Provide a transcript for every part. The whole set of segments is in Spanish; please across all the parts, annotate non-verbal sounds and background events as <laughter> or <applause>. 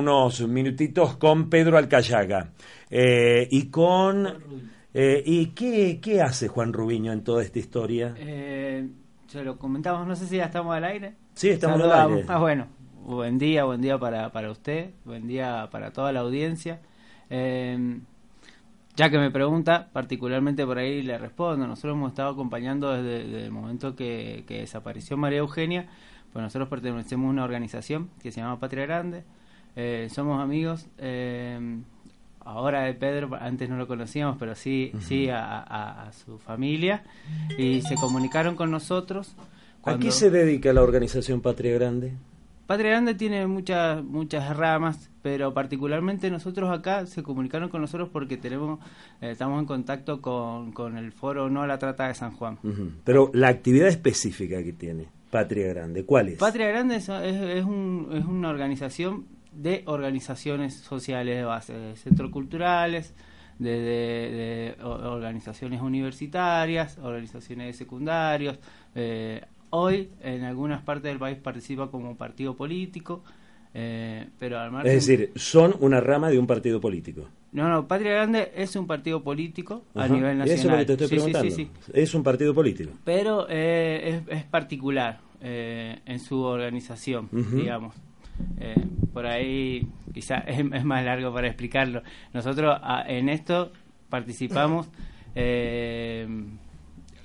unos minutitos con Pedro Alcayaga eh, y con... Eh, ¿Y qué, qué hace Juan Rubiño en toda esta historia? Eh, se lo comentamos, no sé si ya estamos al aire. Sí, estamos al aire. Ah, bueno, buen día, buen día para, para usted, buen día para toda la audiencia. Eh, ya que me pregunta, particularmente por ahí le respondo. Nosotros hemos estado acompañando desde, el momento que, desapareció María Eugenia. Pues nosotros pertenecemos a una organización que se llama Patria Grande. Eh, somos amigos. Eh, ahora de Pedro, antes no lo conocíamos, pero sí, sí a, su familia. Y se comunicaron con nosotros. ¿A qué se dedica la organización Patria Grande? Patria Grande tiene muchas muchas ramas, pero particularmente nosotros acá se comunicaron con nosotros porque tenemos eh, estamos en contacto con, con, el foro No a la Trata de San Juan. Pero la actividad específica que tiene Patria Grande, ¿cuál es? Patria Grande es, es, un, es una organización de organizaciones sociales de base, de centros culturales, de, de, organizaciones universitarias, organizaciones de secundarios, eh, Hoy en algunas partes del país participa como partido político, eh, pero al margen... Es decir, son una rama de un partido político. No, no, Patria Grande es un partido político a nivel nacional. Eso es lo que te estoy preguntando. Sí, sí, es un partido político. Pero eh, es, particular eh, en su organización, digamos. Por ahí quizá <laughs> es, más largo para explicarlo. Nosotros ah, en esto participamos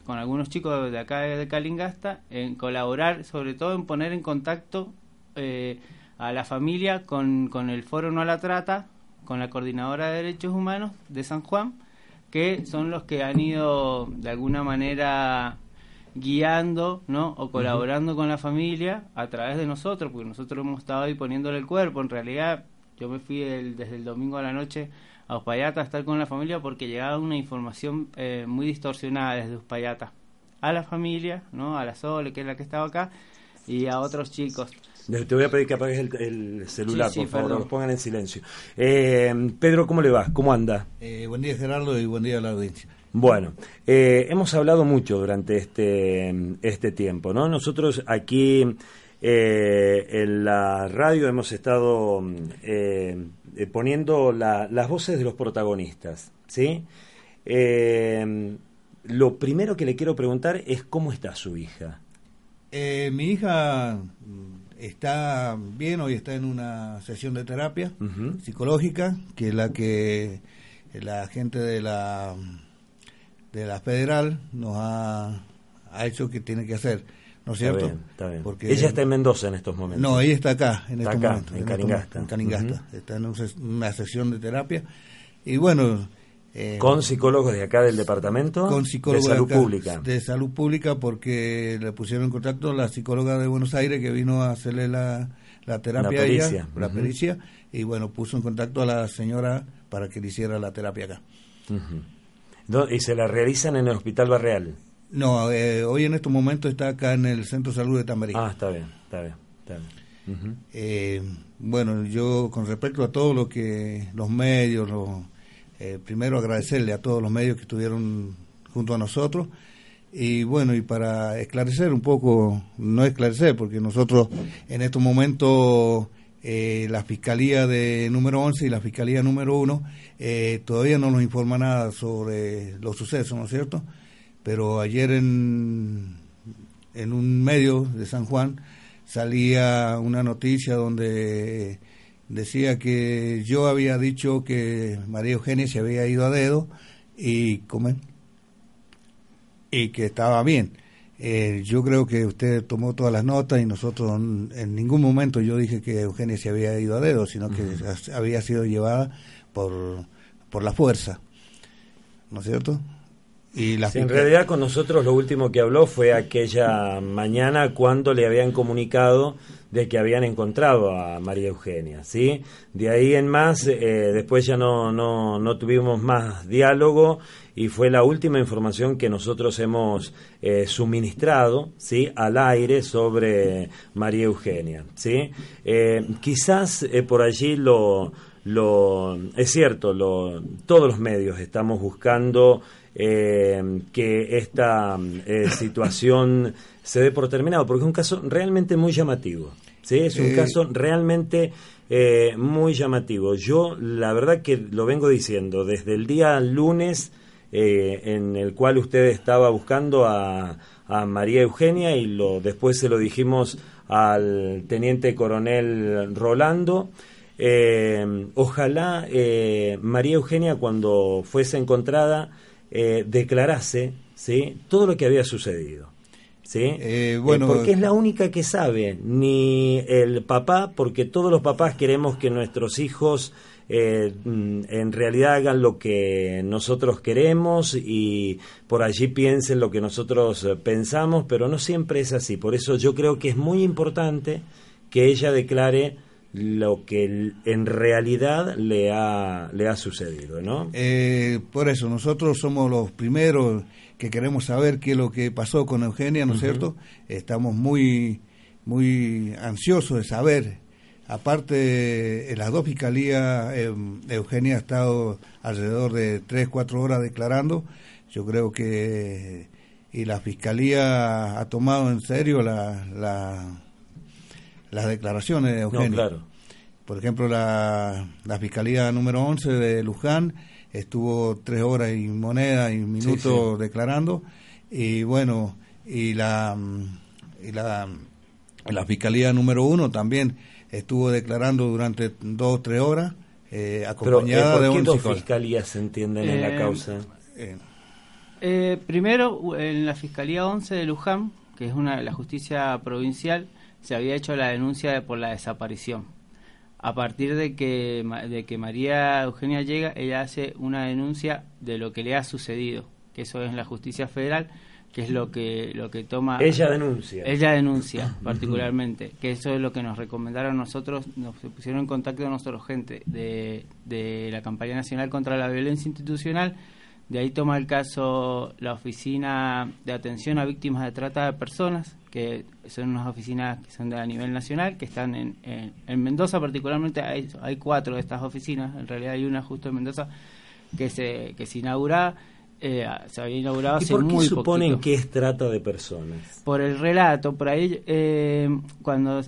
con algunos chicos de acá de Calingasta en colaborar, sobre todo en poner en contacto eh, a la familia con, con el Foro No a la Trata, con la Coordinadora de Derechos Humanos de San Juan, que son los que han ido de alguna manera guiando ¿no? o colaborando con la familia a través de nosotros, porque nosotros hemos estado ahí poniéndole el cuerpo. En realidad, yo me fui desde el domingo a la noche a Uspallata a estar con la familia porque llegaba una información eh, muy distorsionada desde Uspallata a la familia, ¿no? a la Sole, que es la que estaba acá, y a otros chicos. Te voy a pedir que apagues el, celular, por favor, lo pongan en silencio. Eh, Pedro, ¿cómo le va? ¿Cómo anda? Eh, buen día, Gerardo, y buen día a la audiencia. Bueno, hemos hablado mucho durante este, este tiempo, ¿no? Nosotros aquí en la radio hemos estado eh, poniendo las voces de los protagonistas, ¿sí? Eh, lo primero que le quiero preguntar es cómo está su hija. Eh, mi hija está bien, hoy está en una sesión de terapia psicológica, que es la que la gente de la de la federal nos ha, ha hecho que tiene que hacer ¿no es cierto? está bien. Porque, ella está en Mendoza en estos momentos. No, ella está acá, en estos momentos. En, Caningasta. En Caningasta. Está en una sesión de terapia. Y bueno... Eh, ¿Con psicólogos de acá del departamento? Con psicólogos de salud pública. De salud pública porque le pusieron en contacto la psicóloga de Buenos Aires que vino a hacerle la, la terapia la pericia. la pericia, y bueno, puso en contacto a la señora para que le hiciera la terapia acá. ¿Y se la realizan en el Hospital Barreal? No, eh, hoy en estos momentos está acá en el Centro de Salud de Tambarí. Ah, está bien, está bien. Eh, bueno, yo con respecto a todo lo que los medios, eh, primero agradecerle a todos los medios que estuvieron junto a nosotros y bueno, y para esclarecer un poco, no esclarecer, porque nosotros en estos momentos la Fiscalía de número 11 y la Fiscalía número 1 todavía no nos informa nada sobre los sucesos, ¿no es cierto? pero ayer en, en un medio de San Juan salía una noticia donde decía que yo había dicho que María Eugenia se había ido a dedo y y que estaba bien. Eh, yo creo que usted tomó todas las notas y nosotros en ningún momento yo dije que Eugenia se había ido a dedo, sino que había sido llevada por, por la fuerza. ¿No es cierto? En realidad con nosotros lo último que habló fue aquella mañana cuando le habían comunicado de que habían encontrado a María Eugenia, ¿sí? De ahí en más, eh, después ya no, no, no, tuvimos más diálogo y fue la última información que nosotros hemos eh, suministrado, ¿sí? Al aire sobre María Eugenia, ¿sí? Eh, quizás por allí lo, lo, es cierto, lo, todos los medios estamos buscando eh, que esta eh, <coughs> situación se dé por terminado, porque es un caso realmente muy llamativo. ¿sí? Es un eh, caso realmente eh, muy llamativo. Yo, la verdad que lo vengo diciendo, desde el día lunes eh, en el cual usted estaba buscando a, a María Eugenia y lo, después se lo dijimos al teniente coronel Rolando. Eh, ojalá María Eugenia cuando fuese encontrada declarase ¿sí? todo lo que había sucedido. ¿sí? Eh, eh, bueno, porque es la única que sabe, ni el papá, porque todos los papás queremos que nuestros hijos eh, mm, en realidad hagan lo que nosotros queremos y por allí piensen lo que nosotros pensamos, pero no siempre es así. Por eso yo creo que es muy importante que ella declare lo que en realidad le ha, le ha sucedido, ¿no? por eso, nosotros somos los primeros que queremos saber qué es lo que pasó con Eugenia, ¿no es cierto? Estamos muy, muy ansiosos de saber. Aparte, en las dos fiscalías, em, Eugenia ha estado alrededor de tres, cuatro horas declarando. Yo creo que y la fiscalía ha tomado en serio la, la, las declaraciones de Eugenia. claro. Por ejemplo, la, la fiscalía número 11 de Luján estuvo tres horas y moneda y minutos declarando y bueno y la y la, la fiscalía número uno también estuvo declarando durante dos tres horas eh, acompañada Pero, ¿por qué dos fiscalías se entienden en la eh, causa eh, primero en la fiscalía 11 de Luján que es una la justicia provincial se había hecho la denuncia por la desaparición. A partir de que, de que María Eugenia llega, ella hace una denuncia de lo que le ha sucedido, que eso es la justicia federal, que es lo que lo que toma ella denuncia. Ella denuncia particularmente que eso es lo que nos recomendaron nosotros nos pusieron en contacto con nosotros gente de, de la campaña nacional contra la violencia institucional. De ahí toma el caso la oficina de atención a víctimas de trata de personas que son unas oficinas que son de a nivel nacional, que están en, en, Mendoza particularmente, hay, hay, cuatro de estas oficinas, en realidad hay una justo en Mendoza que se, que se inaugura, eh, se había inaugurado ¿Y por qué suponen que es trata de personas? Por el relato, por ahí, eh, cuando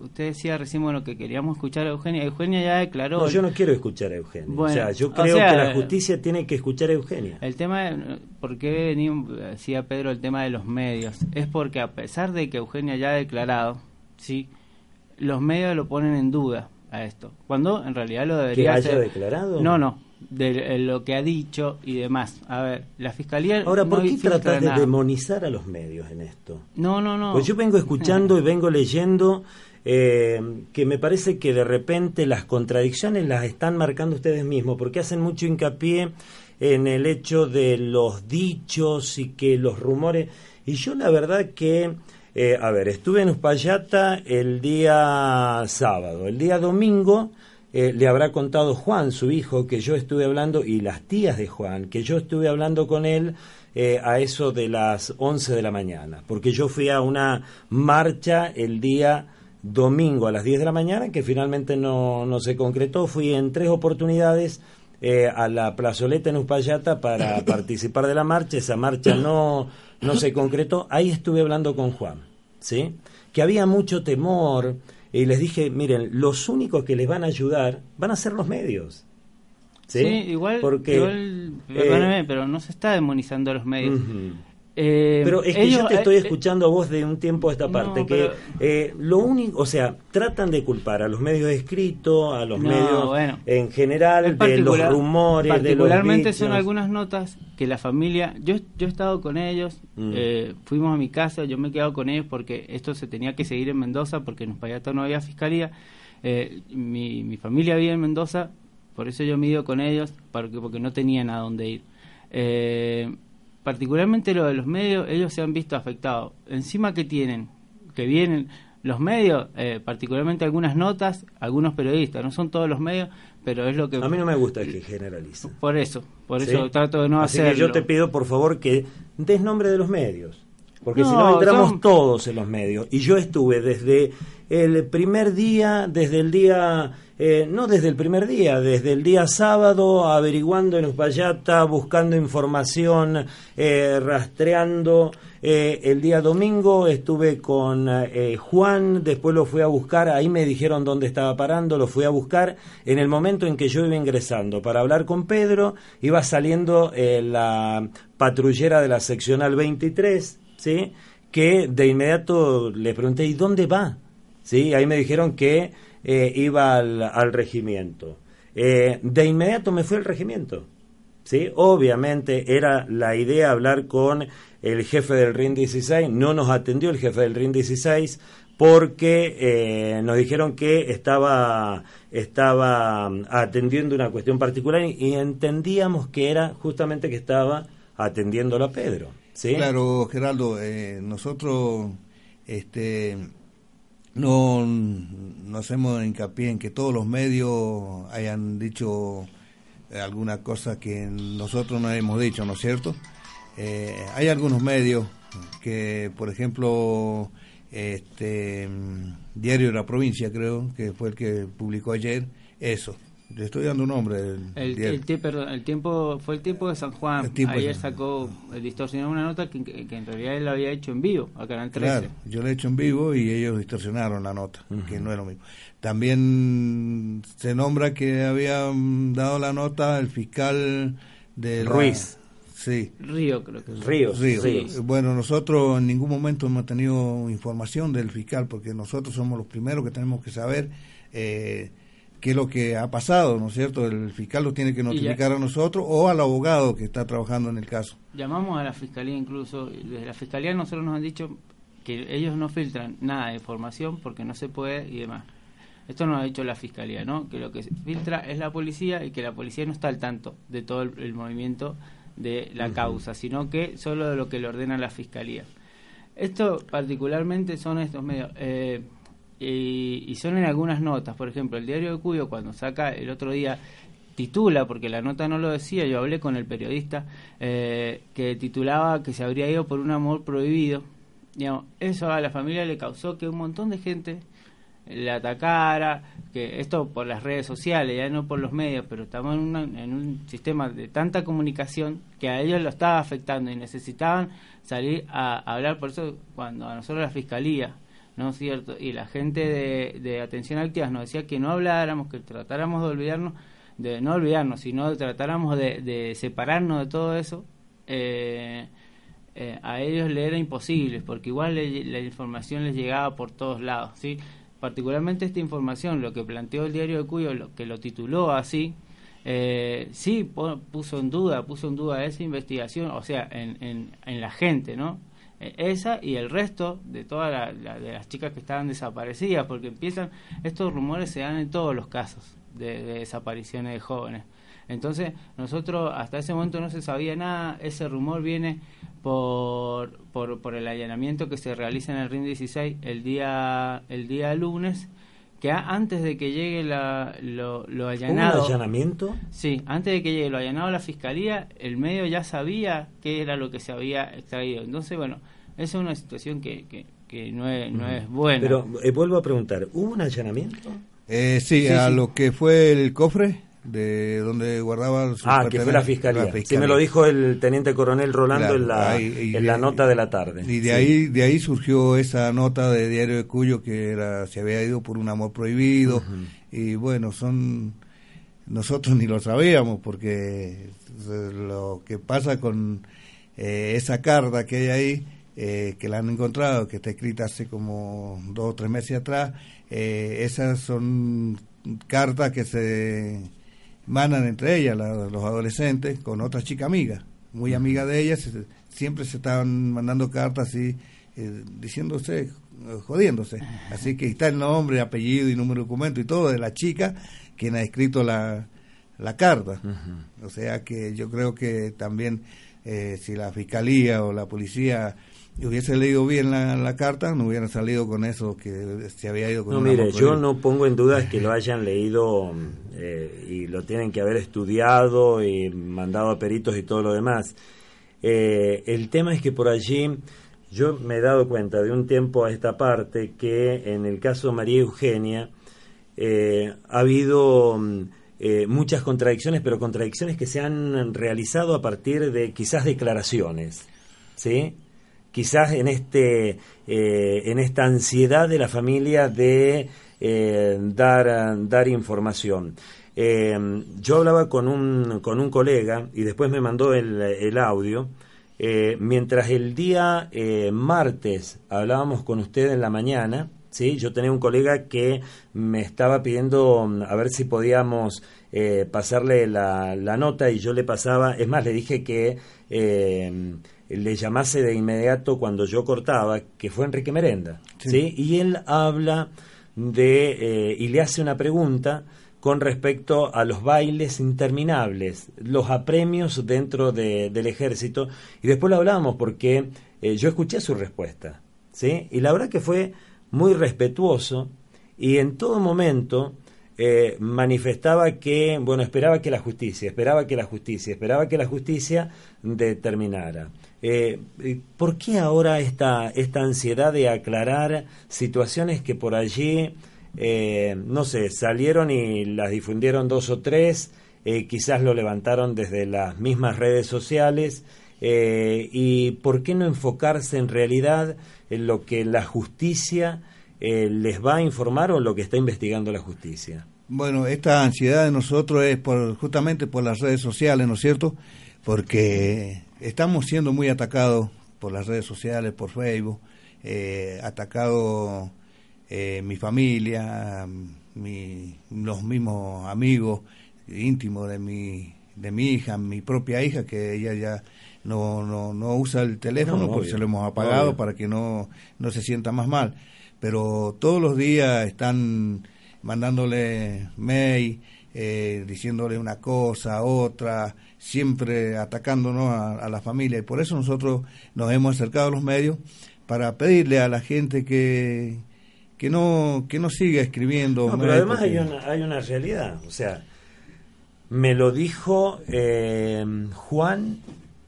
usted decía recién bueno que queríamos escuchar a Eugenia. Eugenia ya declaró. No, yo no quiero escuchar a Eugenia. o sea, yo creo que la justicia tiene que escuchar a Eugenia. El tema, ¿por qué decía Pedro, el tema de los medios? Es porque a pesar de que Eugenia ya ha declarado, sí, los medios lo ponen en duda a esto. Cuando en realidad lo debería ¿Que haya declarado? No, no. De lo que ha dicho y demás. A ver, la fiscalía. Ahora, ¿por qué tratar de demonizar a los medios en esto? No, no, no. Pues yo vengo escuchando y vengo leyendo eh, que me parece que de repente las contradicciones las están marcando ustedes mismos, porque hacen mucho hincapié en el hecho de los dichos y que los rumores. Y yo la verdad que, eh, a ver, estuve en Uspallata el día sábado, el día domingo. Eh, le habrá contado Juan, su hijo, que yo estuve hablando, y las tías de Juan, que yo estuve hablando con él a eso de las 11 de la mañana, porque yo fui a una marcha el día domingo a las 10 de la mañana, que finalmente no, no se concretó. Fui en tres oportunidades eh, a la plazoleta en Uspallata para <laughs> participar de la marcha. Esa marcha no, no se concretó. Ahí estuve hablando con Juan, ¿sí? Que había mucho temor y les dije, miren, los únicos que les van a ayudar van a ser los medios. Sí, igual, Porque, eh, pero no se está demonizando a los medios. Eh, pero es que yo te estoy eh, escuchando a vos de un tiempo a esta parte, que eh, lo único, o sea, tratan de culpar a los medios escritos, a los medios en general, de los rumores, particularmente son algunas notas que la familia, yo, yo he estado con ellos, mm. fuimos a mi casa, yo me he quedado con ellos porque esto se tenía que seguir en Mendoza, porque en Uspallata no había fiscalía, mi, mi familia vive en Mendoza, por eso yo me he ido con ellos, porque, porque no tenían a dónde ir. Eh, particularmente lo de los medios, ellos se han visto afectados. Encima que tienen, que vienen los medios, eh, particularmente algunas notas, algunos periodistas, no son todos los medios, pero es lo que... A mí no me gusta que generalice. Por eso, por eso trato de no Así Que yo te pido, por favor, que des nombre de los medios. Porque si no entramos todos en los medios. Y yo estuve desde el primer día, desde el día, eh, no desde el primer día, desde el día sábado, averiguando en Uspallata, buscando información, eh, rastreando. Eh, el día domingo estuve con Juan, después lo fui a buscar, ahí me dijeron dónde estaba parando, lo fui a buscar. En el momento en que yo iba ingresando para hablar con Pedro, iba saliendo la patrullera de la seccional 23 ¿sí? que de inmediato le pregunté, ¿y dónde va? ¿Sí? Ahí me dijeron que eh, iba al, regimiento. Eh, de inmediato me fui al regimiento. ¿sí? Obviamente era la idea hablar con el jefe del RIN 16, no nos atendió el jefe del RIN 16 porque eh, nos dijeron que estaba, estaba atendiendo una cuestión particular y entendíamos que era justamente que estaba atendiéndolo a Pedro. Claro, Geraldo, eh, nosotros este, no, hacemos hincapié en que todos los medios hayan dicho alguna cosa que nosotros no hemos dicho, ¿no es cierto? Eh, hay algunos medios que, por ejemplo, este Diario de la Provincia, creo, que fue el que publicó ayer, eso, le estoy dando un nombre. El, el, tiempo fue el tiempo de San Juan. Ayer sacó, distorsionó una nota que, en realidad él la había hecho en vivo a Canal 13. Claro, yo la he hecho en vivo y ellos distorsionaron la nota, que no es lo mismo. También se nombra que había dado la nota el fiscal de Ruiz. Sí. Río, creo que es. Río, Río. Bueno, nosotros en ningún momento hemos tenido información del fiscal porque nosotros somos los primeros que tenemos que saber. Eh, qué es lo que ha pasado, ¿no es cierto? El fiscal lo tiene que notificar a nosotros o al abogado que está trabajando en el caso. Llamamos a la fiscalía incluso, desde la fiscalía nosotros nos han dicho que ellos no filtran nada de información porque no se puede y demás. Esto nos ha dicho la fiscalía, ¿no? Que lo que filtra es la policía y que la policía no está al tanto de todo el, movimiento de la causa, sino que solo de lo que le ordena la fiscalía. Esto particularmente son estos medios. Eh, y, son en algunas notas. Por ejemplo, el diario de Cuyo cuando saca el otro día titula, porque la nota no lo decía, yo hablé con el periodista eh, que titulaba que se habría ido por un amor prohibido. Digamos, eso a la familia le causó que un montón de gente le atacara, que esto por las redes sociales, ya no por los medios, pero estamos en, en un sistema de tanta comunicación que a ellos lo estaba afectando y necesitaban salir a hablar. Por eso, cuando a nosotros la fiscalía ¿no es cierto? Y la gente de, atención a víctimas nos decía que no habláramos, que tratáramos de olvidarnos, de no olvidarnos, sino de tratáramos de, separarnos de todo eso. Eh, eh, a ellos le era imposible, porque igual la información les llegaba por todos lados, ¿sí? Particularmente esta información, lo que planteó el diario de Cuyo, lo que lo tituló así, eh, sí puso en duda, puso en duda esa investigación, o sea, en, en, en la gente, ¿no? E, esa y el resto de todas las chicas que estaban desaparecidas, porque empiezan, estos rumores se dan en todos los casos de, desapariciones de jóvenes. Entonces, nosotros hasta ese momento no se sabía nada, ese rumor viene por, por, el allanamiento que se realiza en el RIN 16 el día, el día lunes, que antes de que llegue la, lo, lo allanado... ¿Un allanamiento? Sí, antes de que llegue lo allanado a la fiscalía, el medio ya sabía qué era lo que se había extraído. Entonces, bueno, esa es una situación que, que, no, es, no es buena. Pero eh, vuelvo a preguntar, ¿hubo un allanamiento? Eh, sí, a lo que fue el cofre de donde guardaba su Ah, que fue la fiscalía. Sí, me lo dijo el teniente coronel Rolando en, la, en la nota de la tarde. Y de ahí de ahí surgió esa nota de Diario de Cuyo que era se había ido por un amor prohibido. Y bueno, son nosotros <laughs> ni lo sabíamos porque lo que pasa con eh, esa carta que hay ahí eh, que la han encontrado, que está escrita hace como dos o tres meses atrás, eh, esas son cartas que se mandan entre ellas, los adolescentes, con otra chica amiga, muy amiga de ellas, siempre se estaban mandando cartas así, eh, diciéndose, jodiéndose. Así que está el nombre, apellido y número de documento y todo de la chica quien ha escrito la, la carta. O sea que yo creo que también eh, si la fiscalía o la policía hubiese leído bien la, carta, no hubiera salido con eso que se había ido con No, mire, yo no pongo en duda que lo <laughs> hayan leído eh, y lo tienen que haber estudiado y mandado a peritos y todo lo demás. Eh, el tema es que por allí yo me he dado cuenta de un tiempo a esta parte que en el caso de María Eugenia eh, ha habido mm, eh, muchas contradicciones, pero contradicciones que se han realizado a partir de quizás declaraciones, ¿sí? Quizás en este eh, en esta ansiedad de la familia de dar dar información. yo hablaba con un con un colega y después me mandó el, audio eh, mientras el día eh, martes hablábamos con usted en la mañana, ¿sí? yo tenía un colega que me estaba pidiendo mm, a ver si podíamos eh, pasarle la, nota y yo le pasaba, es más, le dije que le llamase de inmediato cuando yo cortaba, que fue Enrique Merenda, ¿sí? y él habla de, y le hace una pregunta con respecto a los bailes interminables, los apremios dentro del ejército. Y después lo hablamos porque eh, yo escuché su respuesta, ¿sí? Y la verdad que fue muy respetuoso y en todo momento eh, manifestaba que, bueno, esperaba que la justicia, esperaba que la justicia, esperaba que la justicia determinara. Eh, ¿Por qué ahora esta, esta ansiedad de aclarar situaciones que por allí eh, no sé, salieron y las difundieron dos o tres, eh, quizás lo levantaron desde las mismas redes sociales, eh, y por qué no enfocarse en realidad en lo que la justicia les va a informar o lo que está investigando la justicia. Bueno, esta ansiedad de nosotros es por, justamente por las redes sociales, ¿no es cierto? Porque estamos siendo muy atacados por las redes sociales, por Facebook, atacados eh, mi familia, mi, los mismos amigos íntimos de mi, de mi hija, mi propia hija, que ella ya no, no, no usa el teléfono porque se lo hemos apagado para que no, no se sienta más mal. Pero todos los días están mandándole mail, eh, diciéndole una cosa, otra, siempre atacándonos a, a, la familia. Y por eso nosotros nos hemos acercado a los medios para pedirle a la gente que, que no, que no siga escribiendo. pero además hay una, hay una realidad, o sea, me lo dijo eh, Juan,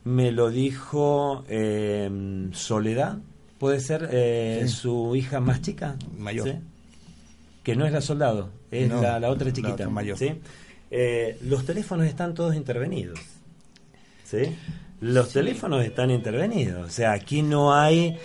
me lo dijo eh, Soledad, puede ser eh, su hija más chica, mayor, que no es la soldado, es la, la, otra chiquita, mayor. ¿sí? Los teléfonos están todos intervenidos, ¿sí? Los teléfonos están intervenidos, o sea, aquí no hay,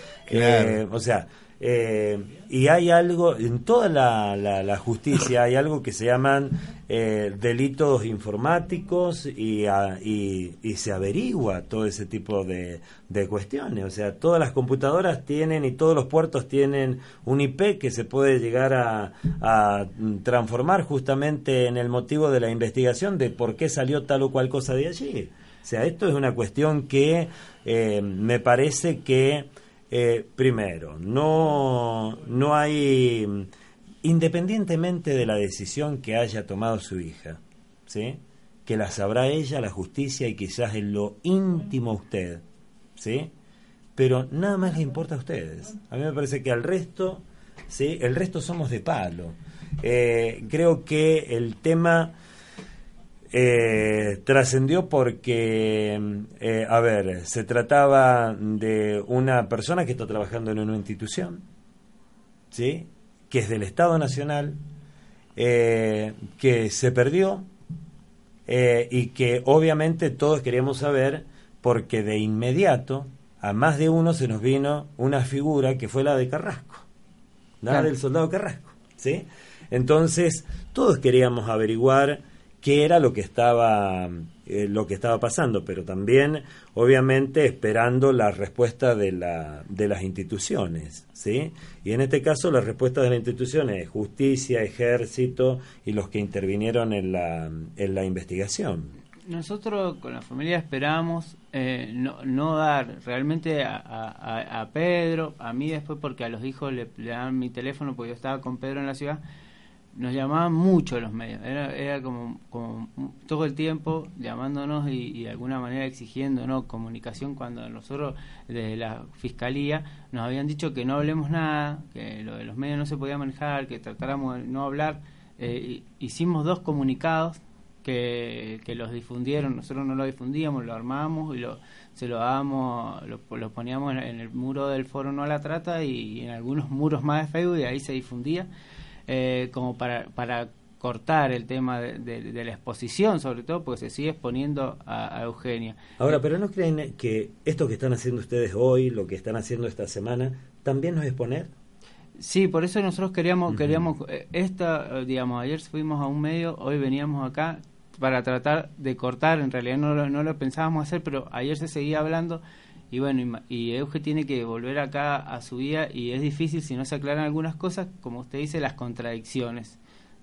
o sea, eh, y hay algo, en toda la, la, justicia hay algo que se llaman eh, delitos informáticos y, y, se averigua todo ese tipo de, de, cuestiones. O sea, todas las computadoras tienen y todos los puertos tienen un IP que se puede llegar a, a transformar justamente en el motivo de la investigación de por qué salió tal o cual cosa de allí. O sea, esto es una cuestión que eh, me parece que eh, primero, no, no hay, independientemente de la decisión que haya tomado su hija, ¿sí? que la sabrá ella, la justicia y quizás en lo íntimo usted, ¿sí? pero nada más le importa a ustedes. A mí me parece que al resto, ¿sí? el resto somos de palo. Eh, creo que el tema eh, trascendió porque, eh, a ver, se trataba de una persona que está trabajando en una institución, ¿sí? que es del Estado Nacional, eh, que se perdió y que obviamente todos queríamos saber porque de inmediato a más de uno se nos vino una figura que fue la de Carrasco, la del soldado Carrasco. ¿sí? Entonces, todos queríamos averiguar qué era lo que estaba eh, lo que estaba pasando, pero también obviamente esperando la respuesta de, la, de las instituciones, ¿sí? Y en este caso la respuesta de las instituciones es justicia, ejército y los que intervinieron en la, en la investigación. Nosotros con la familia esperamos eh, no, no, dar realmente a, a, Pedro, a mí después porque a los hijos le dan mi teléfono porque yo estaba con Pedro en la ciudad, nos llamaban mucho los medios, era, era como, como todo el tiempo llamándonos y, de alguna manera exigiéndonos comunicación cuando nosotros desde la fiscalía nos habían dicho que no hablemos nada, que lo de los medios no se podía manejar, que tratáramos de no hablar. Eh, hicimos dos comunicados que, que los difundieron, nosotros no lo difundíamos, lo armamos y lo, se lo dábamos, lo, poníamos en, el muro del foro No a la Trata y, en algunos <laughs> muros más de Facebook y ahí se difundía, eh, como para, para cortar el tema de, la exposición, sobre todo porque se sigue exponiendo a, Eugenia. Ahora, pero ¿no creen que esto que están haciendo ustedes hoy, lo que están haciendo esta semana, también nos exponer? Sí, por eso nosotros queríamos, queríamos, eh, esta, digamos, ayer fuimos a un medio, hoy veníamos acá para tratar de cortar, en realidad no lo, no lo pensábamos hacer, pero ayer se seguía hablando y bueno, y, Euge tiene que volver acá a su vida y es difícil si no se aclaran algunas cosas, como usted dice, las contradicciones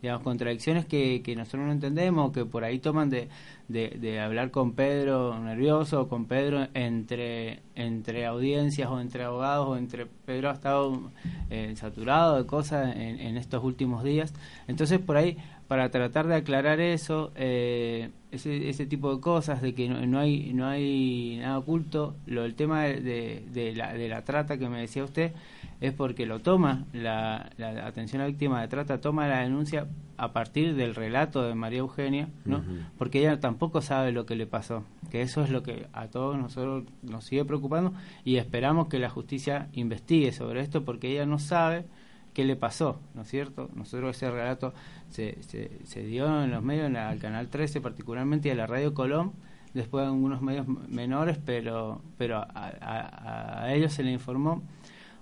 digamos, contradicciones que, que nosotros no entendemos, que por ahí toman de, de, hablar con Pedro nervioso, con Pedro entre, entre audiencias o entre abogados, o entre Pedro ha estado eh, saturado de cosas en, estos últimos días. Entonces, por ahí, para tratar de aclarar eso, eh, ese, ese tipo de cosas, de que no, hay no hay nada oculto, lo el tema de, de, la, de la trata que me decía usted, es porque lo toma, la, la, atención a víctima de trata toma la denuncia a partir del relato de María Eugenia, ¿no? Porque ella tampoco sabe lo que le pasó, que eso es lo que a todos nosotros nos sigue preocupando y esperamos que la justicia investigue sobre esto porque ella no sabe qué le pasó, ¿no es cierto? Nosotros ese relato se, se, dio en los medios, en al Canal 13 particularmente y a la Radio Colón, después en algunos medios menores, pero, pero a, a ellos se le informó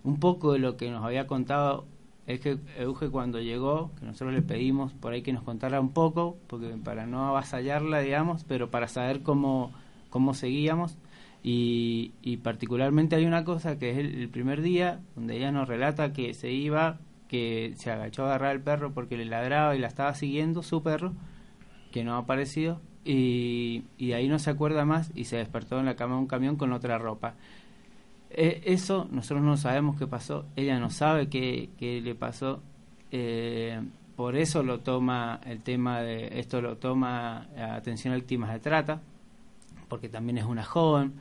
un poco de lo que nos había contado es que Euge cuando llegó, que nosotros le pedimos por ahí que nos contara un poco, porque para no avasallarla, digamos, pero para saber cómo, cómo seguíamos. Y, y particularmente hay una cosa que es el, primer día, donde ella nos relata que se iba, que se agachó a agarrar al perro porque le ladraba y la estaba siguiendo su perro, que no ha aparecido, y, y de ahí no se acuerda más y se despertó en la cama de un camión con otra ropa. Eh, eso nosotros no sabemos qué pasó, ella no sabe qué, qué le pasó, eh, por eso lo toma el tema de esto lo toma atención a víctimas de trata, porque también es una joven,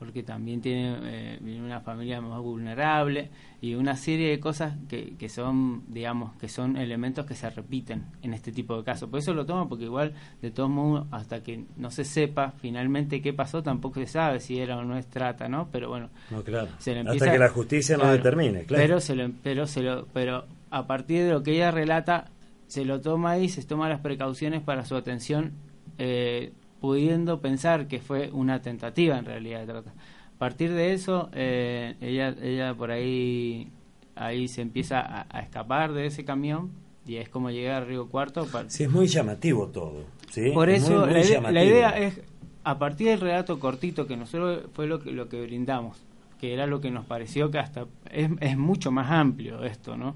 porque también tiene eh, una familia más vulnerable y una serie de cosas que, que son, digamos, que son elementos que se repiten en este tipo de casos. Por eso lo tomo, porque igual, de todos modos, hasta que no se sepa finalmente qué pasó, tampoco se sabe si era o no es trata, ¿no? Pero bueno, no, claro. hasta que la justicia no determine, claro. Pero, se lo, pero, se lo, pero a partir de lo que ella relata, se lo toma y se toma las precauciones para su atención eh, pudiendo pensar que fue una tentativa en realidad de trata. A partir de eso, eh, ella, ella por ahí, ahí se empieza a, escapar de ese camión y es como llegar a Río Cuarto. Sí, es muy llamativo todo. ¿sí? Por eso la, idea, es, a partir del relato cortito que nosotros fue lo que, lo que brindamos, que era lo que nos pareció que hasta es, es mucho más amplio esto, ¿no?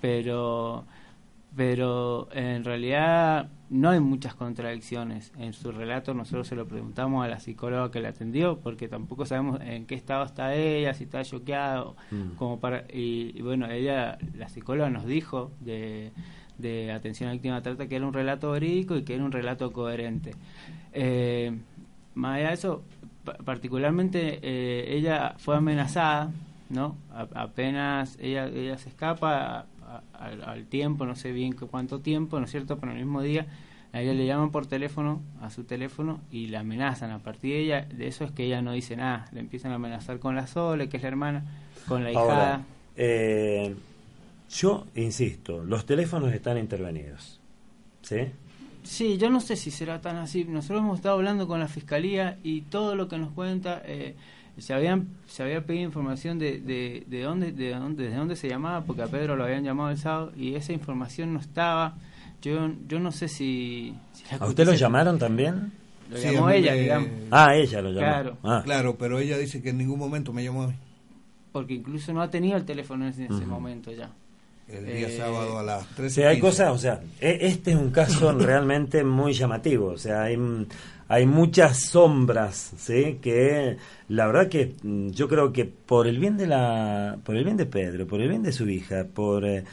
Pero pero en realidad no hay muchas contradicciones en su relato. Nosotros se lo preguntamos a la psicóloga que la atendió, porque tampoco sabemos en qué estado está ella, si está choqueado, mm. como para y, bueno, ella, la psicóloga nos dijo de, de atención a víctima de trata que era un relato verídico y que era un relato coherente. Eh, más allá de eso, particularmente eh, ella fue amenazada, ¿no? apenas ella, ella se escapa al, tiempo, no sé bien cuánto tiempo, ¿no es cierto? Pero el mismo día a ella le llaman por teléfono, a su teléfono, y la amenazan. A partir de ella, de eso es que ella no dice nada. Le empiezan a amenazar con la Sole, que es la hermana, con la hijada. Eh, yo insisto, los teléfonos están intervenidos. ¿Sí? Sí, yo no sé si será tan así. Nosotros hemos estado hablando con la fiscalía y todo lo que nos cuenta. Eh, se habían se había pedido información de, de, de dónde de dónde desde dónde se llamaba porque a Pedro lo habían llamado el sábado y esa información no estaba. Yo yo no sé si, a usted lo llamaron también lo llamó ella digamos. Ah ella lo llamó. Claro. Ah. claro pero ella dice que en ningún momento me llamó porque incluso no ha tenido el teléfono en ese, momento ya. El día eh, sábado a las 13. Sí, hay cosas, o sea, e, este es un caso <coughs> realmente muy llamativo, o sea, hay hay muchas sombras, ¿sí? Que la verdad que mm, yo creo que por el bien de la, por el bien de Pedro, por el bien de su hija, por eh,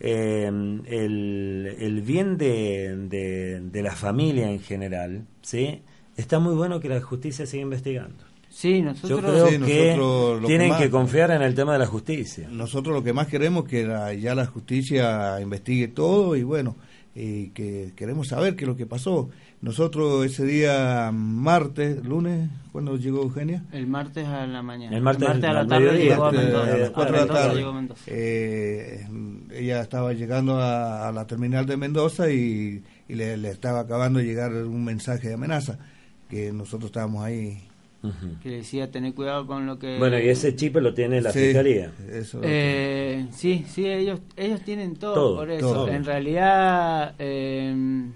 em, el, el, bien de, de, la familia en general, ¿sí? Está muy bueno que la justicia siga investigando. Sí, nosotros, Yo creo que tienen que, confiar en el tema de la justicia. Nosotros lo que más queremos es que ya la justicia investigue todo y bueno, y que queremos saber qué es lo que pasó. Nosotros ese día, martes, lunes, ¿cuándo llegó Eugenia? El martes a la mañana. El martes, a la tarde llegó a Mendoza. A las 4 de la tarde. Eh, ella estaba llegando a, la terminal de Mendoza y, le, estaba acabando de llegar un mensaje de amenaza, que nosotros estábamos ahí que decía tener cuidado con lo que bueno y ese chip lo tiene la fiscalía eh, sí sí ellos ellos tienen todo, por eso en realidad eh,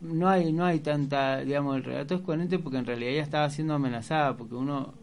no hay no hay tanta digamos el relato es coherente porque en realidad ella estaba siendo amenazada porque uno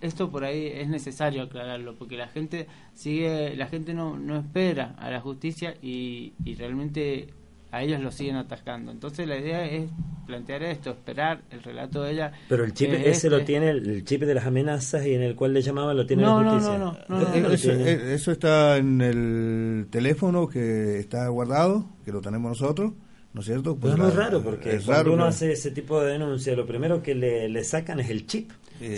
esto por ahí es necesario aclararlo porque la gente sigue la gente no no espera a la justicia y, y realmente a ellos lo siguen atascando. Entonces la idea es plantear esto esperar el relato de ella. Pero el chip ese lo este. tiene el, chip de las amenazas y en el cual le llamaba lo tiene la justicia. no no no, no, eso, eso está en el teléfono que está guardado que lo tenemos nosotros ¿no es cierto? Pues es muy raro porque cuando uno hace ese tipo de denuncia, lo primero que le, sacan es el chip.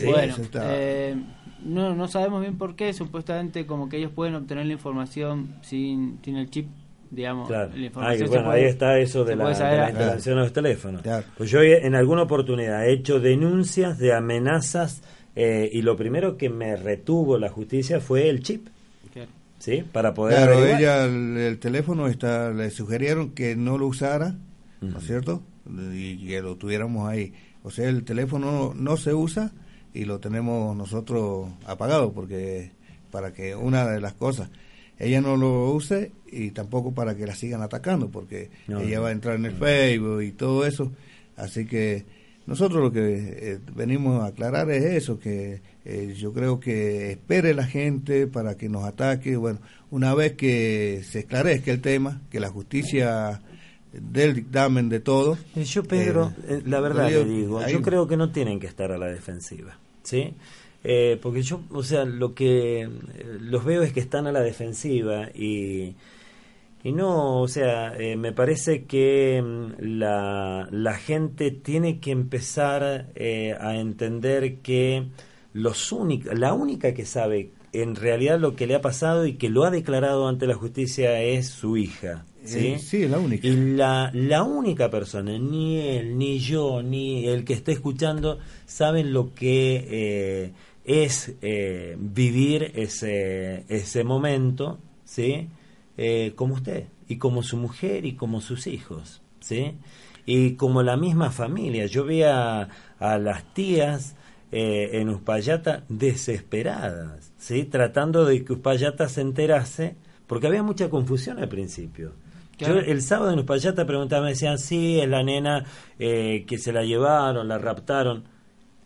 bueno, eh, no, no sabemos bien por qué, supuestamente como que ellos pueden obtener la información sin, sin el chip, digamos. La información bueno, ahí está eso de la, instalación de los teléfonos. Pues yo en alguna oportunidad he hecho denuncias de amenazas eh, y lo primero que me retuvo la justicia fue el chip. ¿Sí? Para poder Claro, ella, el, teléfono está, le sugirieron que no lo usara, ¿no es cierto? Y que lo tuviéramos ahí. O sea, el teléfono no, se usa y lo tenemos nosotros apagado porque para que una de las cosas ella no lo use y tampoco para que la sigan atacando porque ella va a entrar en el Facebook y todo eso así que nosotros lo que eh, venimos a aclarar es eso que eh, yo creo que espere la gente para que nos ataque. Bueno, una vez que se esclarezca el tema, que la justicia del dictamen de todo. Eh, yo, Pedro, la verdad le digo, yo creo que no tienen que estar a la defensiva, ¿sí? porque yo, o sea, lo que los veo es que están a la defensiva y, y no, o sea, me parece que mm, la, la gente tiene que empezar a entender que los la única que sabe en realidad lo que le ha pasado y que lo ha declarado ante la justicia es su hija. ¿sí? Eh, sí, la única. Y la, la única persona, ni él, ni yo, ni el que esté escuchando, saben lo que eh, es eh, vivir ese, ese momento, ¿sí? Como usted, y como su mujer, y como sus hijos, ¿sí? Y como la misma familia. Yo vi a, a las tías eh, en Uspallata desesperadas, ¿sí? tratando de que Uspallata se enterase, porque había mucha confusión al principio. Yo el sábado en Uspallata preguntaba, me decían, sí, es la nena eh, que se la llevaron, la raptaron.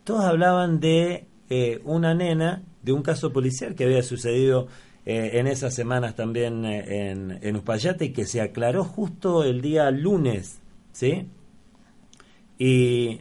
Todos hablaban de eh, una nena, de un caso policial que había sucedido en esas semanas también en, en Uspallata y que se aclaró justo el día lunes, ¿sí? Y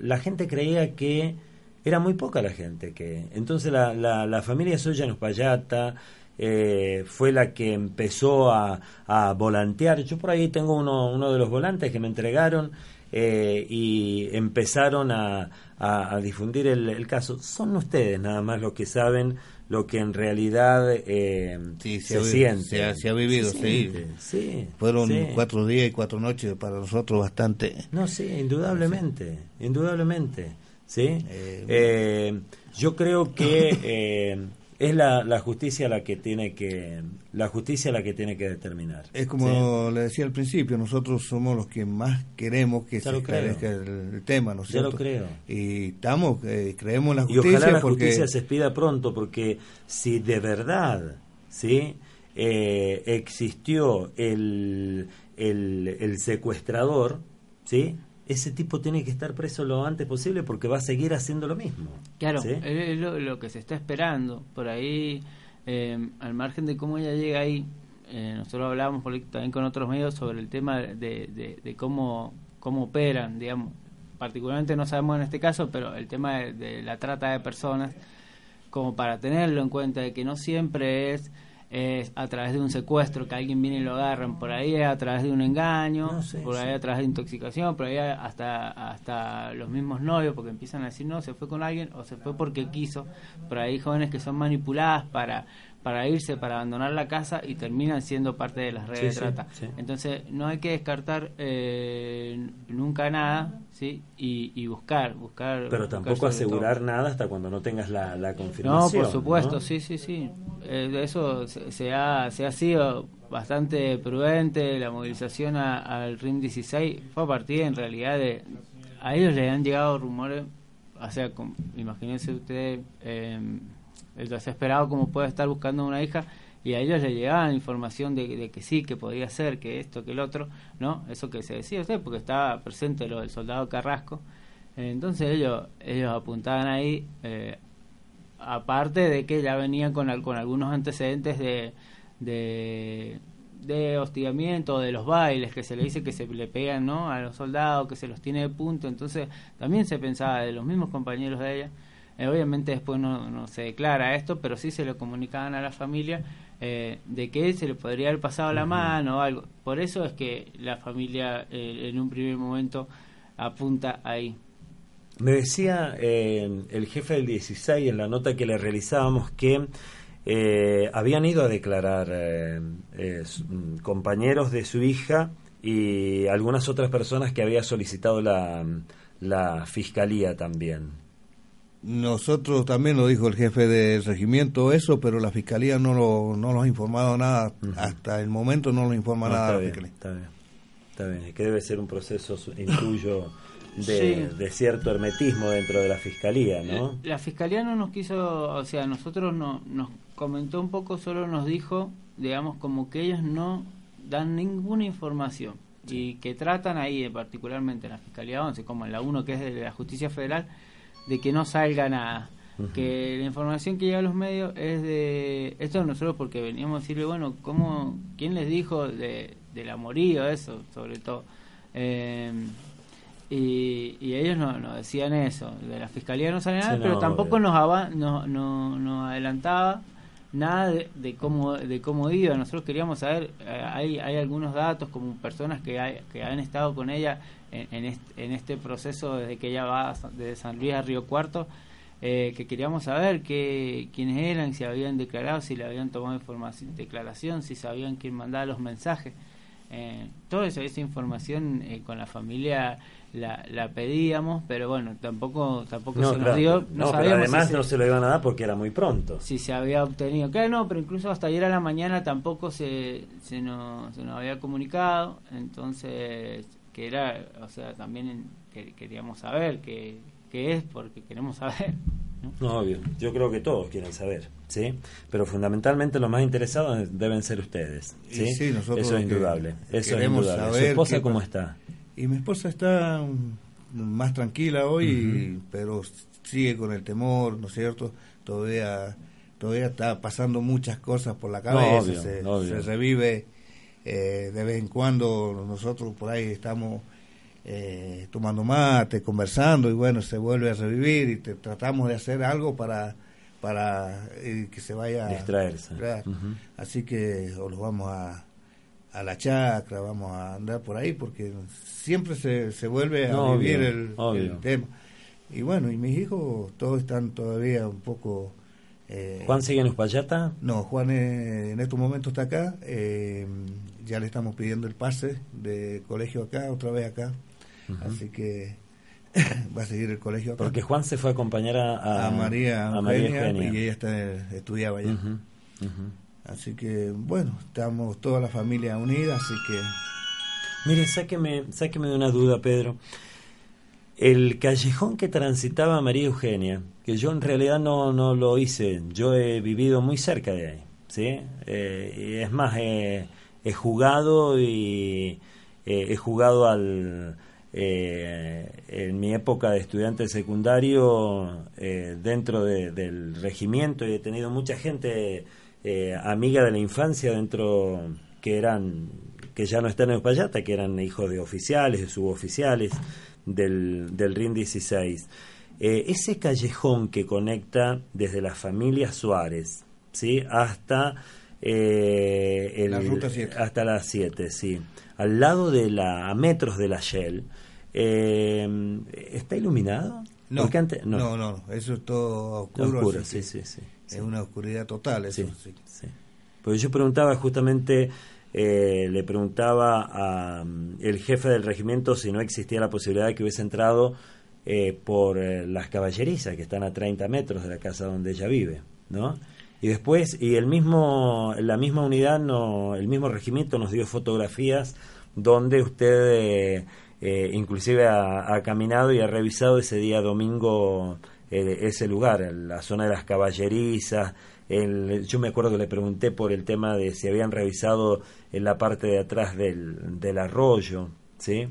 la gente creía que era muy poca la gente que entonces la, la, la familia Soya Nuspallata eh, fue la que empezó a, a, volantear yo por ahí tengo uno, uno de los volantes que me entregaron eh, y empezaron a, a, difundir el, caso son ustedes nada más los que saben lo que en realidad eh, se, siente. Se ha, vivido, sí. sí. Fueron cuatro días y cuatro noches para nosotros bastante. No, sí, indudablemente, indudablemente. ¿sí? Eh, eh, yo creo que <laughs> eh, es la, la, justicia la que tiene que la justicia la que tiene que determinar. Es como le decía al principio, nosotros somos los que más queremos que se esclarezca el, tema, ¿no es cierto? lo creo. Y estamos, creemos en la justicia. Y ojalá la justicia se expida pronto, porque si de verdad, ¿sí? existió el, el, el secuestrador, ¿sí? Ese tipo tiene que estar preso lo antes posible porque va a seguir haciendo lo mismo. Claro, es lo, que se está esperando. Por ahí, eh, al margen de cómo ella llega ahí, eh, nosotros hablábamos también con otros medios sobre el tema de, de, cómo, cómo operan, digamos. Particularmente no sabemos en este caso, pero el tema de la trata de personas, como para tenerlo en cuenta, de que no siempre es es a través de un secuestro que alguien viene y lo agarran, por ahí a través de un engaño, por ahí a través de intoxicación, por ahí hasta hasta los mismos novios porque empiezan a decir no, se fue con alguien o se fue porque quiso, por ahí jóvenes que son manipuladas para para irse, para abandonar la casa y terminan siendo parte de las redes de trata. Entonces no hay que descartar eh, nunca nada, ¿sí? Y, buscar, buscar. Pero tampoco asegurar nada hasta cuando no tengas la, la confirmación. No, por supuesto, sí, sí, sí. Eh, eso se, ha, se ha sido bastante prudente, la movilización al RIM 16 fue a partir en realidad de... A ellos les han llegado rumores, o sea, imagínense ustedes... Eh, el desesperado como puede estar buscando una hija y a ellos le llegaban información de, que sí, que podía ser, que esto, que el otro, ¿no? Eso que se decía usted, porque estaba presente lo del soldado Carrasco. entonces ellos, ellos apuntaban ahí, eh, aparte de que ya venían con, con algunos antecedentes de, de, de hostigamiento, de los bailes, que se le dice que se le pegan ¿no? a los soldados, que se los tiene de punto, entonces también se pensaba de los mismos compañeros de ella eh, obviamente después no, se declara esto, pero sí se lo comunicaban a la familia eh, de que se le podría haber pasado la mano o algo. Por eso es que la familia eh, en un primer momento apunta ahí. Me decía el jefe del 16 en la nota que le realizábamos que habían ido a declarar mm, compañeros de su hija y algunas otras personas que había solicitado la, la fiscalía también. Nosotros también lo dijo el jefe del regimiento eso, pero la fiscalía no lo, no nos ha informado nada, hasta el momento no nos informa nada. Está bien, está bien, está bien, es que debe ser un proceso intuyo <laughs> de, de, cierto hermetismo dentro de la fiscalía, ¿no? La fiscalía no nos quiso, o sea, nosotros no, nos comentó un poco, solo nos dijo, digamos, como que ellos no dan ninguna información y que tratan ahí, particularmente en la Fiscalía 11, como en la 1 que es de la Justicia Federal, de que no salga nada. Que la información que llega a los medios es de. Esto nosotros porque veníamos a decirle, bueno, ¿cómo, ¿quién les dijo de, del amorío, eso, sobre todo? Eh, y, y, ellos no, no, decían eso. De la fiscalía no sale nada, pero tampoco nos, no, no, nos adelantaba nada de, cómo de cómo iba. Nosotros queríamos saber eh, hay hay algunos datos como personas que hay, que han estado con ella en, este, en este proceso desde que ella va de San Luis a Río Cuarto eh, que queríamos saber que, quiénes eran si habían declarado si le habían tomado información declaración si sabían quién mandaba los mensajes eh, toda esa, esa información con la familia la, la pedíamos, pero bueno, tampoco tampoco se nos dio. No, además no se lo iban a dar porque era muy pronto. Si se había obtenido. Claro, no, pero incluso hasta ayer a la mañana tampoco se, se, nos, se nos había comunicado. Entonces, que era, o sea, también queríamos saber qué, qué es, porque queremos saber. ¿No? obvio. Yo creo que todos quieren saber, ¿sí? Pero fundamentalmente los más interesados deben ser ustedes, ¿sí? Eso es indudable. Eso es indudable. ¿Su esposa cómo está? Y mi esposa está más tranquila hoy, pero sigue con el temor, ¿no es cierto? Todavía todavía está pasando muchas cosas por la cabeza, se, revive eh, de vez en cuando, nosotros por ahí estamos eh, tomando mate, conversando y bueno, se vuelve a revivir y tratamos de hacer algo para para eh, que se vaya a distraerse. Así que o los vamos a a la chacra, vamos a andar por ahí, porque siempre se, se vuelve a vivir el, tema. Y bueno, y mis hijos todos están todavía un poco... Eh, ¿Juan sigue en Uspallata? No, Juan eh, en estos momentos está acá, eh, ya le estamos pidiendo el pase de colegio acá, otra vez acá, así que <laughs> va a seguir el colegio acá. Porque Juan se fue a acompañar a, a, María, María y ella está, estudiaba allá. Así que, bueno, estamos toda la familia unida, así que... Mire, sáqueme, sáqueme de una duda, Pedro. El callejón que transitaba María Eugenia, que yo en realidad no, no lo hice, yo he vivido muy cerca de ahí, ¿sí? Eh, es más, he jugado y he jugado al... Eh, en mi época de estudiante secundario eh, dentro del regimiento y he tenido mucha gente eh, amiga de la infancia dentro que eran que ya no están en Uspallata, que eran hijos de oficiales, de suboficiales del, del RIN 16. Eh, ese callejón que conecta desde la familia Suárez ¿sí? hasta, eh, el, hasta las 7, sí. al lado de la, a metros de la Shell, ¿está iluminado? No, no, no, eso es todo oscuro. sí, sí, sí, Es una oscuridad total, eso sí. sí. Porque yo preguntaba justamente, eh, le preguntaba a mm, jefe del regimiento si no existía la posibilidad de que hubiese entrado eh, por eh, las caballerizas que están a 30 metros de la casa donde ella vive, ¿no? Y después, y el mismo, la misma unidad, no, el mismo regimiento nos dio fotografías donde usted eh, inclusive ha, caminado y ha revisado ese día domingo ese lugar, la zona de las caballerizas. El, yo me acuerdo que le pregunté por el tema de si habían revisado en la parte de atrás del, del arroyo, ¿sí?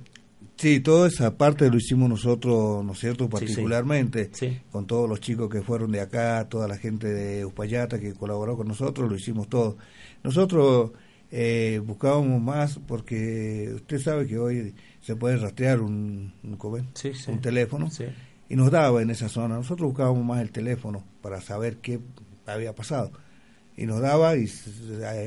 Sí, toda esa parte lo hicimos nosotros, ¿no es cierto?, particularmente, con todos los chicos que fueron de acá, toda la gente de Uspallata que colaboró con nosotros, lo hicimos todo. Nosotros eh, buscábamos más porque usted sabe que hoy se puede rastrear un, un, teléfono, y nos daba en esa zona. Nosotros buscábamos más el teléfono para saber qué había pasado. Y nos daba y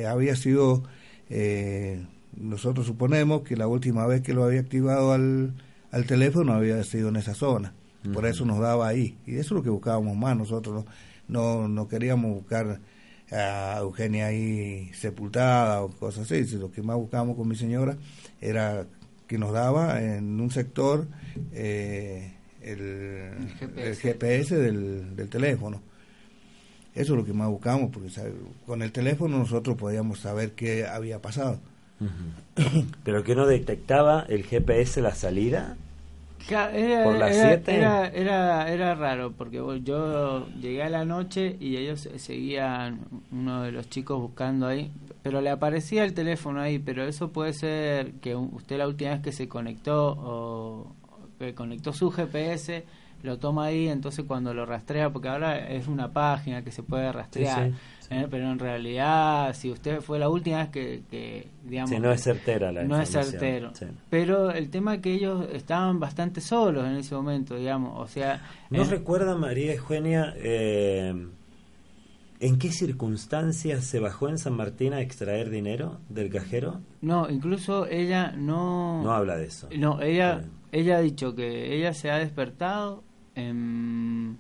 había sido... Eh, nosotros suponemos que la última vez que lo había activado al, al teléfono había sido en esa zona. Por eso nos daba ahí. Y eso es lo que buscábamos más. Nosotros no, no, queríamos buscar a Eugenia ahí sepultada o cosas así. Lo que más buscábamos con mi señora era que nos daba en un sector eh, el, GPS, del, del, teléfono. Eso es lo que más buscamos, porque con el teléfono nosotros podíamos saber qué había pasado. <coughs> ¿Pero que no detectaba el GPS la salida? Era, ¿Por las 7? Era, era, era, raro, porque yo llegué a la noche y ellos seguían, uno de los chicos buscando ahí, pero le aparecía el teléfono ahí, pero eso puede ser que usted la última vez que se conectó o que conectó su GPS lo toma ahí, entonces cuando lo rastrea, porque ahora es una página que se puede rastrear, ¿eh? pero en realidad, si usted fue la última vez que, digamos... no es certera la No es certero. Pero el tema es que ellos estaban bastante solos en ese momento, digamos, o sea... ¿No recuerda María Eugenia eh, en qué circunstancias se bajó en San Martín a extraer dinero del cajero? No, incluso ella no... No habla de eso. No, ella, ella ha dicho que ella se ha despertado en,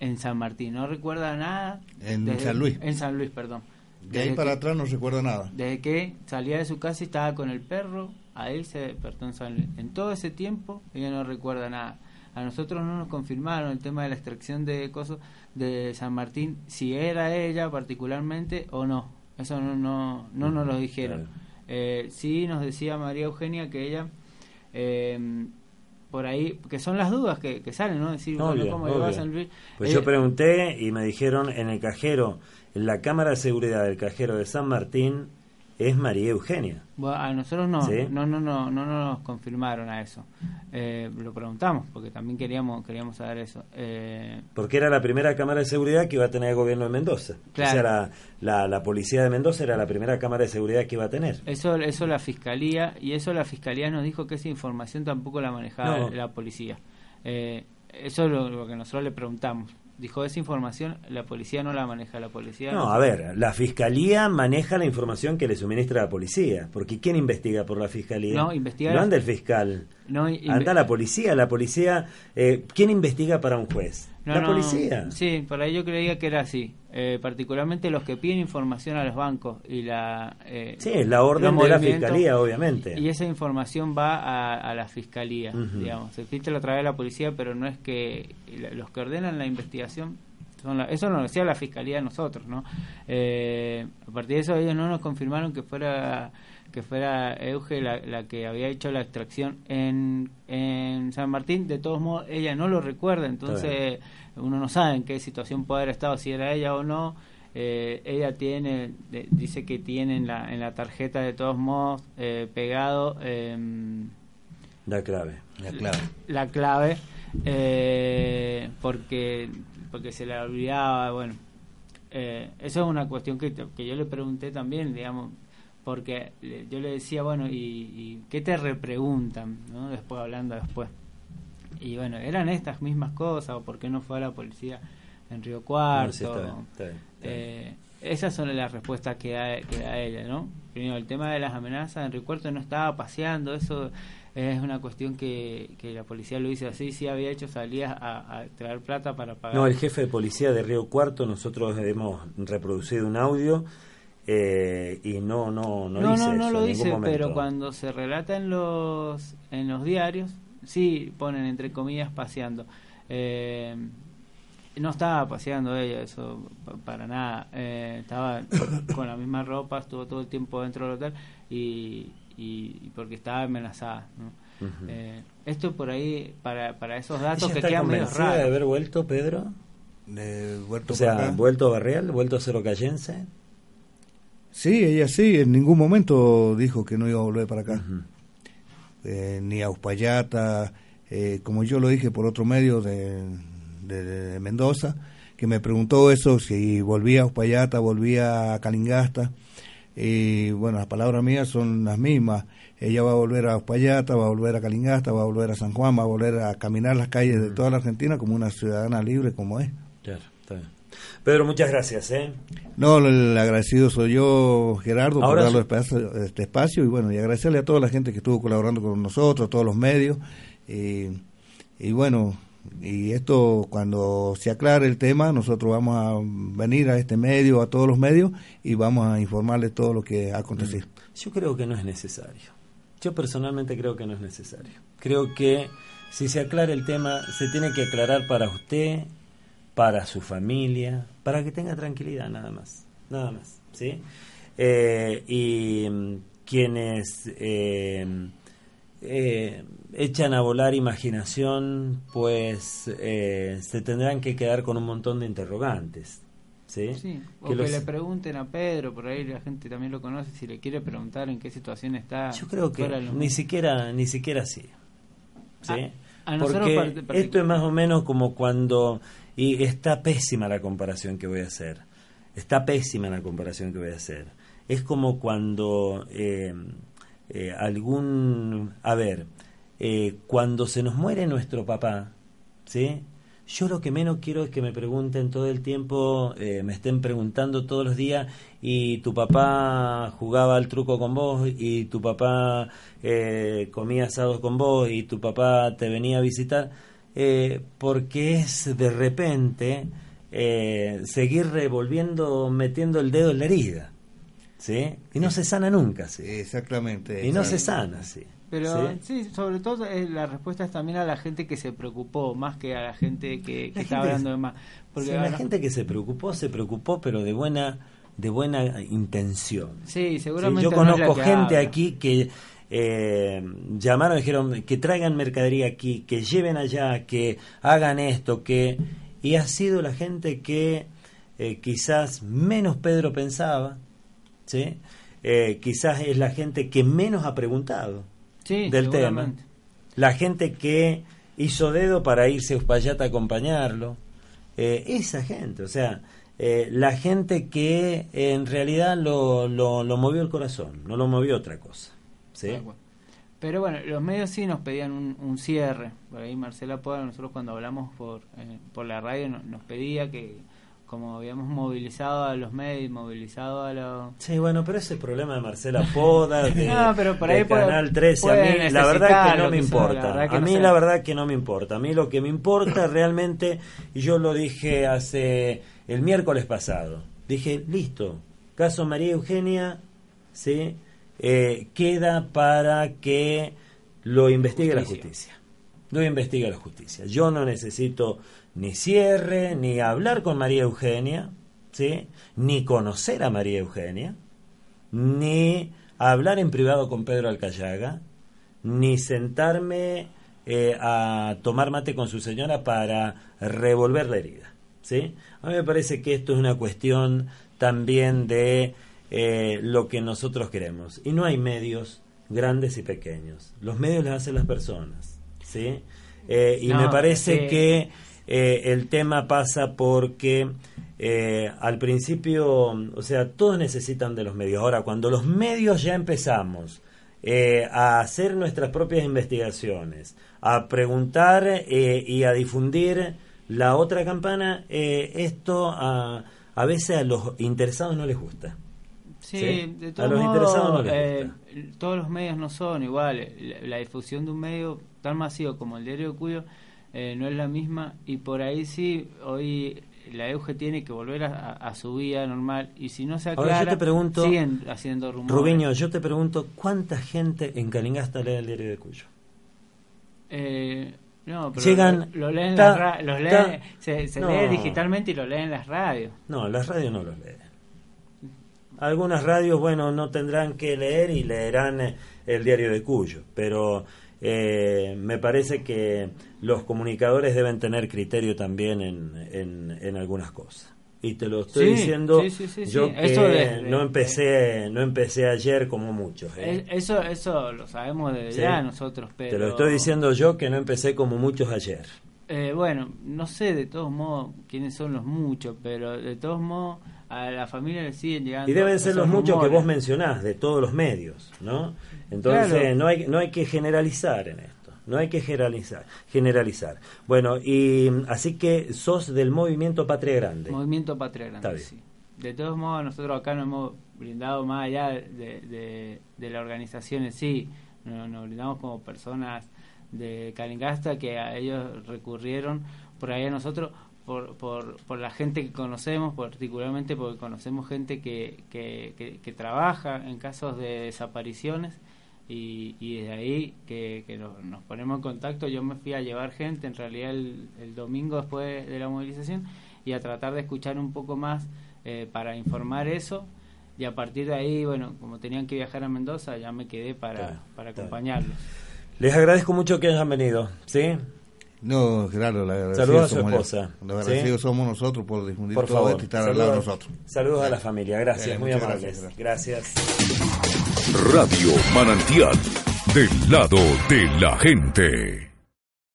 en San Martín, no recuerda nada. En San Luis. En San Luis, perdón. De ahí para atrás no recuerda nada. Desde que salía de su casa y estaba con el perro, a él se despertó en San Luis. En todo ese tiempo ella no recuerda nada. A nosotros no nos confirmaron el tema de la extracción de cosas de San Martín, si era ella particularmente o no. Eso no, no, no nos lo dijeron. Eh, sí nos decía María Eugenia que ella eh, por ahí, que son las dudas que, salen, ¿no? Decir, ¿cómo Pues yo pregunté y me dijeron en el cajero, en la cámara de seguridad del cajero de San Martín, es María Eugenia. a nosotros no, no, no, no, no, nos confirmaron a eso. Eh, lo preguntamos porque también queríamos queríamos saber eso. Eh, porque era la primera cámara de seguridad que iba a tener el gobierno de Mendoza. Claro. O sea, la, la, policía de Mendoza era la primera cámara de seguridad que iba a tener. Eso, eso la fiscalía y eso la fiscalía nos dijo que esa información tampoco la manejaba la policía. Eh, eso es lo que nosotros le preguntamos dijo esa información, la policía no la maneja, la policía... No, a ver, la fiscalía maneja la información que le suministra la policía, porque ¿quién investiga por la fiscalía? No, investiga... No anda el fiscal, no, anda la policía, la policía... Eh, ¿Quién investiga para un juez? la policía. Sí, por ahí yo creía que era así. Eh, particularmente los que piden información a los bancos y la... Eh, sí, la orden de la fiscalía, obviamente. Y esa información va a, la fiscalía, digamos. Se filtra a través de la policía, pero no es que los que ordenan la investigación... Son eso nos decía la fiscalía a nosotros, ¿no? Eh, a partir de eso ellos no nos confirmaron que fuera que fuera Euge la, que había hecho la extracción en, en San Martín. De todos modos, ella no lo recuerda, entonces uno no sabe en qué situación puede haber estado, si era ella o no. Eh, ella tiene, dice que tiene en la, en la tarjeta de todos modos eh, pegado em, la clave. La clave. La clave eh, porque, porque se le olvidaba, bueno. eso es una cuestión que, que yo le pregunté también, digamos, porque yo le decía, bueno, ¿y, y qué te repreguntan? ¿no? Después hablando después. Y bueno, eran estas mismas cosas, o por qué no fue a la policía en Río Cuarto. Eh, esas son las respuestas que da, que da ella, ¿no? Primero, el tema de las amenazas, en Río Cuarto no estaba paseando, eso es una cuestión que, que la policía lo dice así, sí había hecho salías a, traer plata para pagar. No, el jefe de policía de Río Cuarto, nosotros hemos reproducido un audio eh, y no no no, no no, no lo dice pero cuando se relata en los en los diarios sí ponen entre comillas paseando eh, no estaba paseando ella eso para nada. Eh, estaba <coughs> con la misma ropa estuvo todo el tiempo dentro del hotel y, y, porque estaba amenazada esto por ahí para, para esos datos que quedan medio raros de haber vuelto Pedro de, vuelto o sea vuelto a Barreal vuelto a Cerro Callense Sí, ella sí, en ningún momento dijo que no iba a volver para acá. Eh, ni a Uspallata, eh, como yo lo dije por otro medio de, Mendoza, que me preguntó eso, si volvía a Uspallata, volvía a Calingasta. Y bueno, las palabras mías son las mismas. Ella va a volver a Uspallata, va a volver a Calingasta, va a volver a San Juan, va a volver a caminar las calles de toda la Argentina como una ciudadana libre como es. Claro. Pedro, muchas gracias. ¿eh? No, el agradecido soy yo, Gerardo, por darle este espacio y bueno, y agradecerle a toda la gente que estuvo colaborando con nosotros, todos los medios. Y, bueno, y esto cuando se aclare el tema, nosotros vamos a venir a este medio, a todos los medios y vamos a informarles todo lo que ha acontecido. Mm. Yo creo que no es necesario. Yo personalmente creo que no es necesario. Creo que si se aclara el tema, se tiene que aclarar para usted para su familia, para que tenga tranquilidad nada más, nada más, ¿sí? Eh, y mm, quienes eh, eh, echan a volar imaginación, pues se tendrán que quedar con un montón de interrogantes. ¿Sí? sí o que, le pregunten a Pedro, por ahí la gente también lo conoce, si le quiere preguntar en qué situación está. Yo creo que ni siquiera, ni siquiera así. ¿sí? Porque esto es más o menos como cuando y está pésima la comparación que voy a hacer. Está pésima la comparación que voy a hacer. Es como cuando eh, eh, algún... A ver, eh, cuando se nos muere nuestro papá, ¿sí? Yo lo que menos quiero es que me pregunten todo el tiempo, me estén preguntando todos los días, y tu papá jugaba al truco con vos, y tu papá comía asados con vos, y tu papá te venía a visitar eh, porque es de repente eh, seguir revolviendo, metiendo el dedo en la herida. ¿Sí? Y no se sana nunca, ¿sí? Exactamente. Y no se sana, sí. Pero ¿Sí? sobre todo eh, la respuesta es también a la gente que se preocupó, más que a la gente que, que está hablando de más. Porque la gente que se preocupó, se preocupó, pero de buena de buena intención. Sí, seguramente. Yo conozco gente aquí que eh, llamaron y dijeron que traigan mercadería aquí, que lleven allá, que hagan esto, que... Y ha sido la gente que eh, quizás menos Pedro pensaba, ¿sí? Eh, quizás es la gente que menos ha preguntado del tema. La gente que hizo dedo para irse a Uspallata a acompañarlo. Eh, esa gente, o sea, la gente que en realidad lo, lo, lo movió el corazón, no lo movió otra cosa. Pero bueno, los medios sí nos pedían un, cierre. Por ahí Marcela Poda, nosotros cuando hablamos por, eh, por la radio nos pedía que como habíamos movilizado a los medios, movilizado a los... Sí, bueno, pero ese problema de Marcela Poda, <laughs> de, pero por ahí Canal 13, a mí la verdad que no me importa. a mí la verdad que no me importa. A mí lo que me importa <laughs> realmente, y yo lo dije hace el miércoles pasado, dije, listo, caso María Eugenia, ¿sí? Eh, queda para que lo investigue la justicia. Lo investigue la justicia. Yo no necesito ni cierre, ni hablar con María Eugenia, ¿sí? ni conocer a María Eugenia, ni hablar en privado con Pedro Alcayaga, ni sentarme eh, a tomar mate con su señora para revolver la herida. ¿sí? A mí me parece que esto es una cuestión también de eh, lo que nosotros queremos. Y no hay medios grandes y pequeños. Los medios los hacen las personas. ¿sí? Eh, y me parece que eh, el tema pasa porque al principio, o sea, todos necesitan de los medios. Ahora, cuando los medios ya empezamos a hacer nuestras propias investigaciones, a preguntar y a difundir la otra campana, esto a, a veces a los interesados no les gusta. Sí, de todos a los interesados no eh, todos los medios no son iguales. La, difusión de un medio tan masivo como el diario Cuyo eh, no es la misma y por ahí sí, hoy la EUGE tiene que volver a, su vida normal y si no se aclara, yo te pregunto, siguen haciendo rumores. Rubiño, yo te pregunto, ¿cuánta gente en Calingasta lee el diario de Cuyo? Eh, no, pero Llegan, lo, leen, se, lee digitalmente y lo leen las radios. No, las radios no los leen. Algunas radios, bueno, no tendrán que leer y leerán eh, el diario de Cuyo, pero eh, me parece que los comunicadores deben tener criterio también en, en, algunas cosas. Y te lo estoy diciendo yo que no empecé no empecé ayer como muchos ¿eh? eso eso lo sabemos de ya nosotros pero te lo estoy diciendo yo que no empecé como muchos ayer eh, bueno no sé de todos modos quiénes son los muchos pero de todos modos a la familia le siguen llegando y deben ser los muchos que vos mencionás de todos los medios no entonces no hay no hay que generalizar en esto no hay que generalizar. generalizar. Bueno, y así que sos del movimiento Patria Grande. Movimiento Patria Grande, sí. De todos modos, nosotros acá nos hemos brindado más allá de, la organización en sí, nos, brindamos como personas de Calingasta que a ellos recurrieron por ahí a nosotros por, por, por, la gente que conocemos, particularmente porque conocemos gente que, que, que trabaja en casos de desapariciones y, y desde ahí que, nos, ponemos en contacto, yo me fui a llevar gente, en realidad el, domingo después de la movilización, y a tratar de escuchar un poco más eh, para informar eso. Y a partir de ahí, bueno, como tenían que viajar a Mendoza, ya me quedé para, para acompañarlos. Les agradezco mucho que hayan venido, ¿sí? No, claro, la Saludos a su esposa. Los agradecidos somos nosotros por difundir por todo esto y estar al lado de nosotros. Saludos a la familia, gracias, muy amables. gracias. Radio Manantial, del lado de la gente.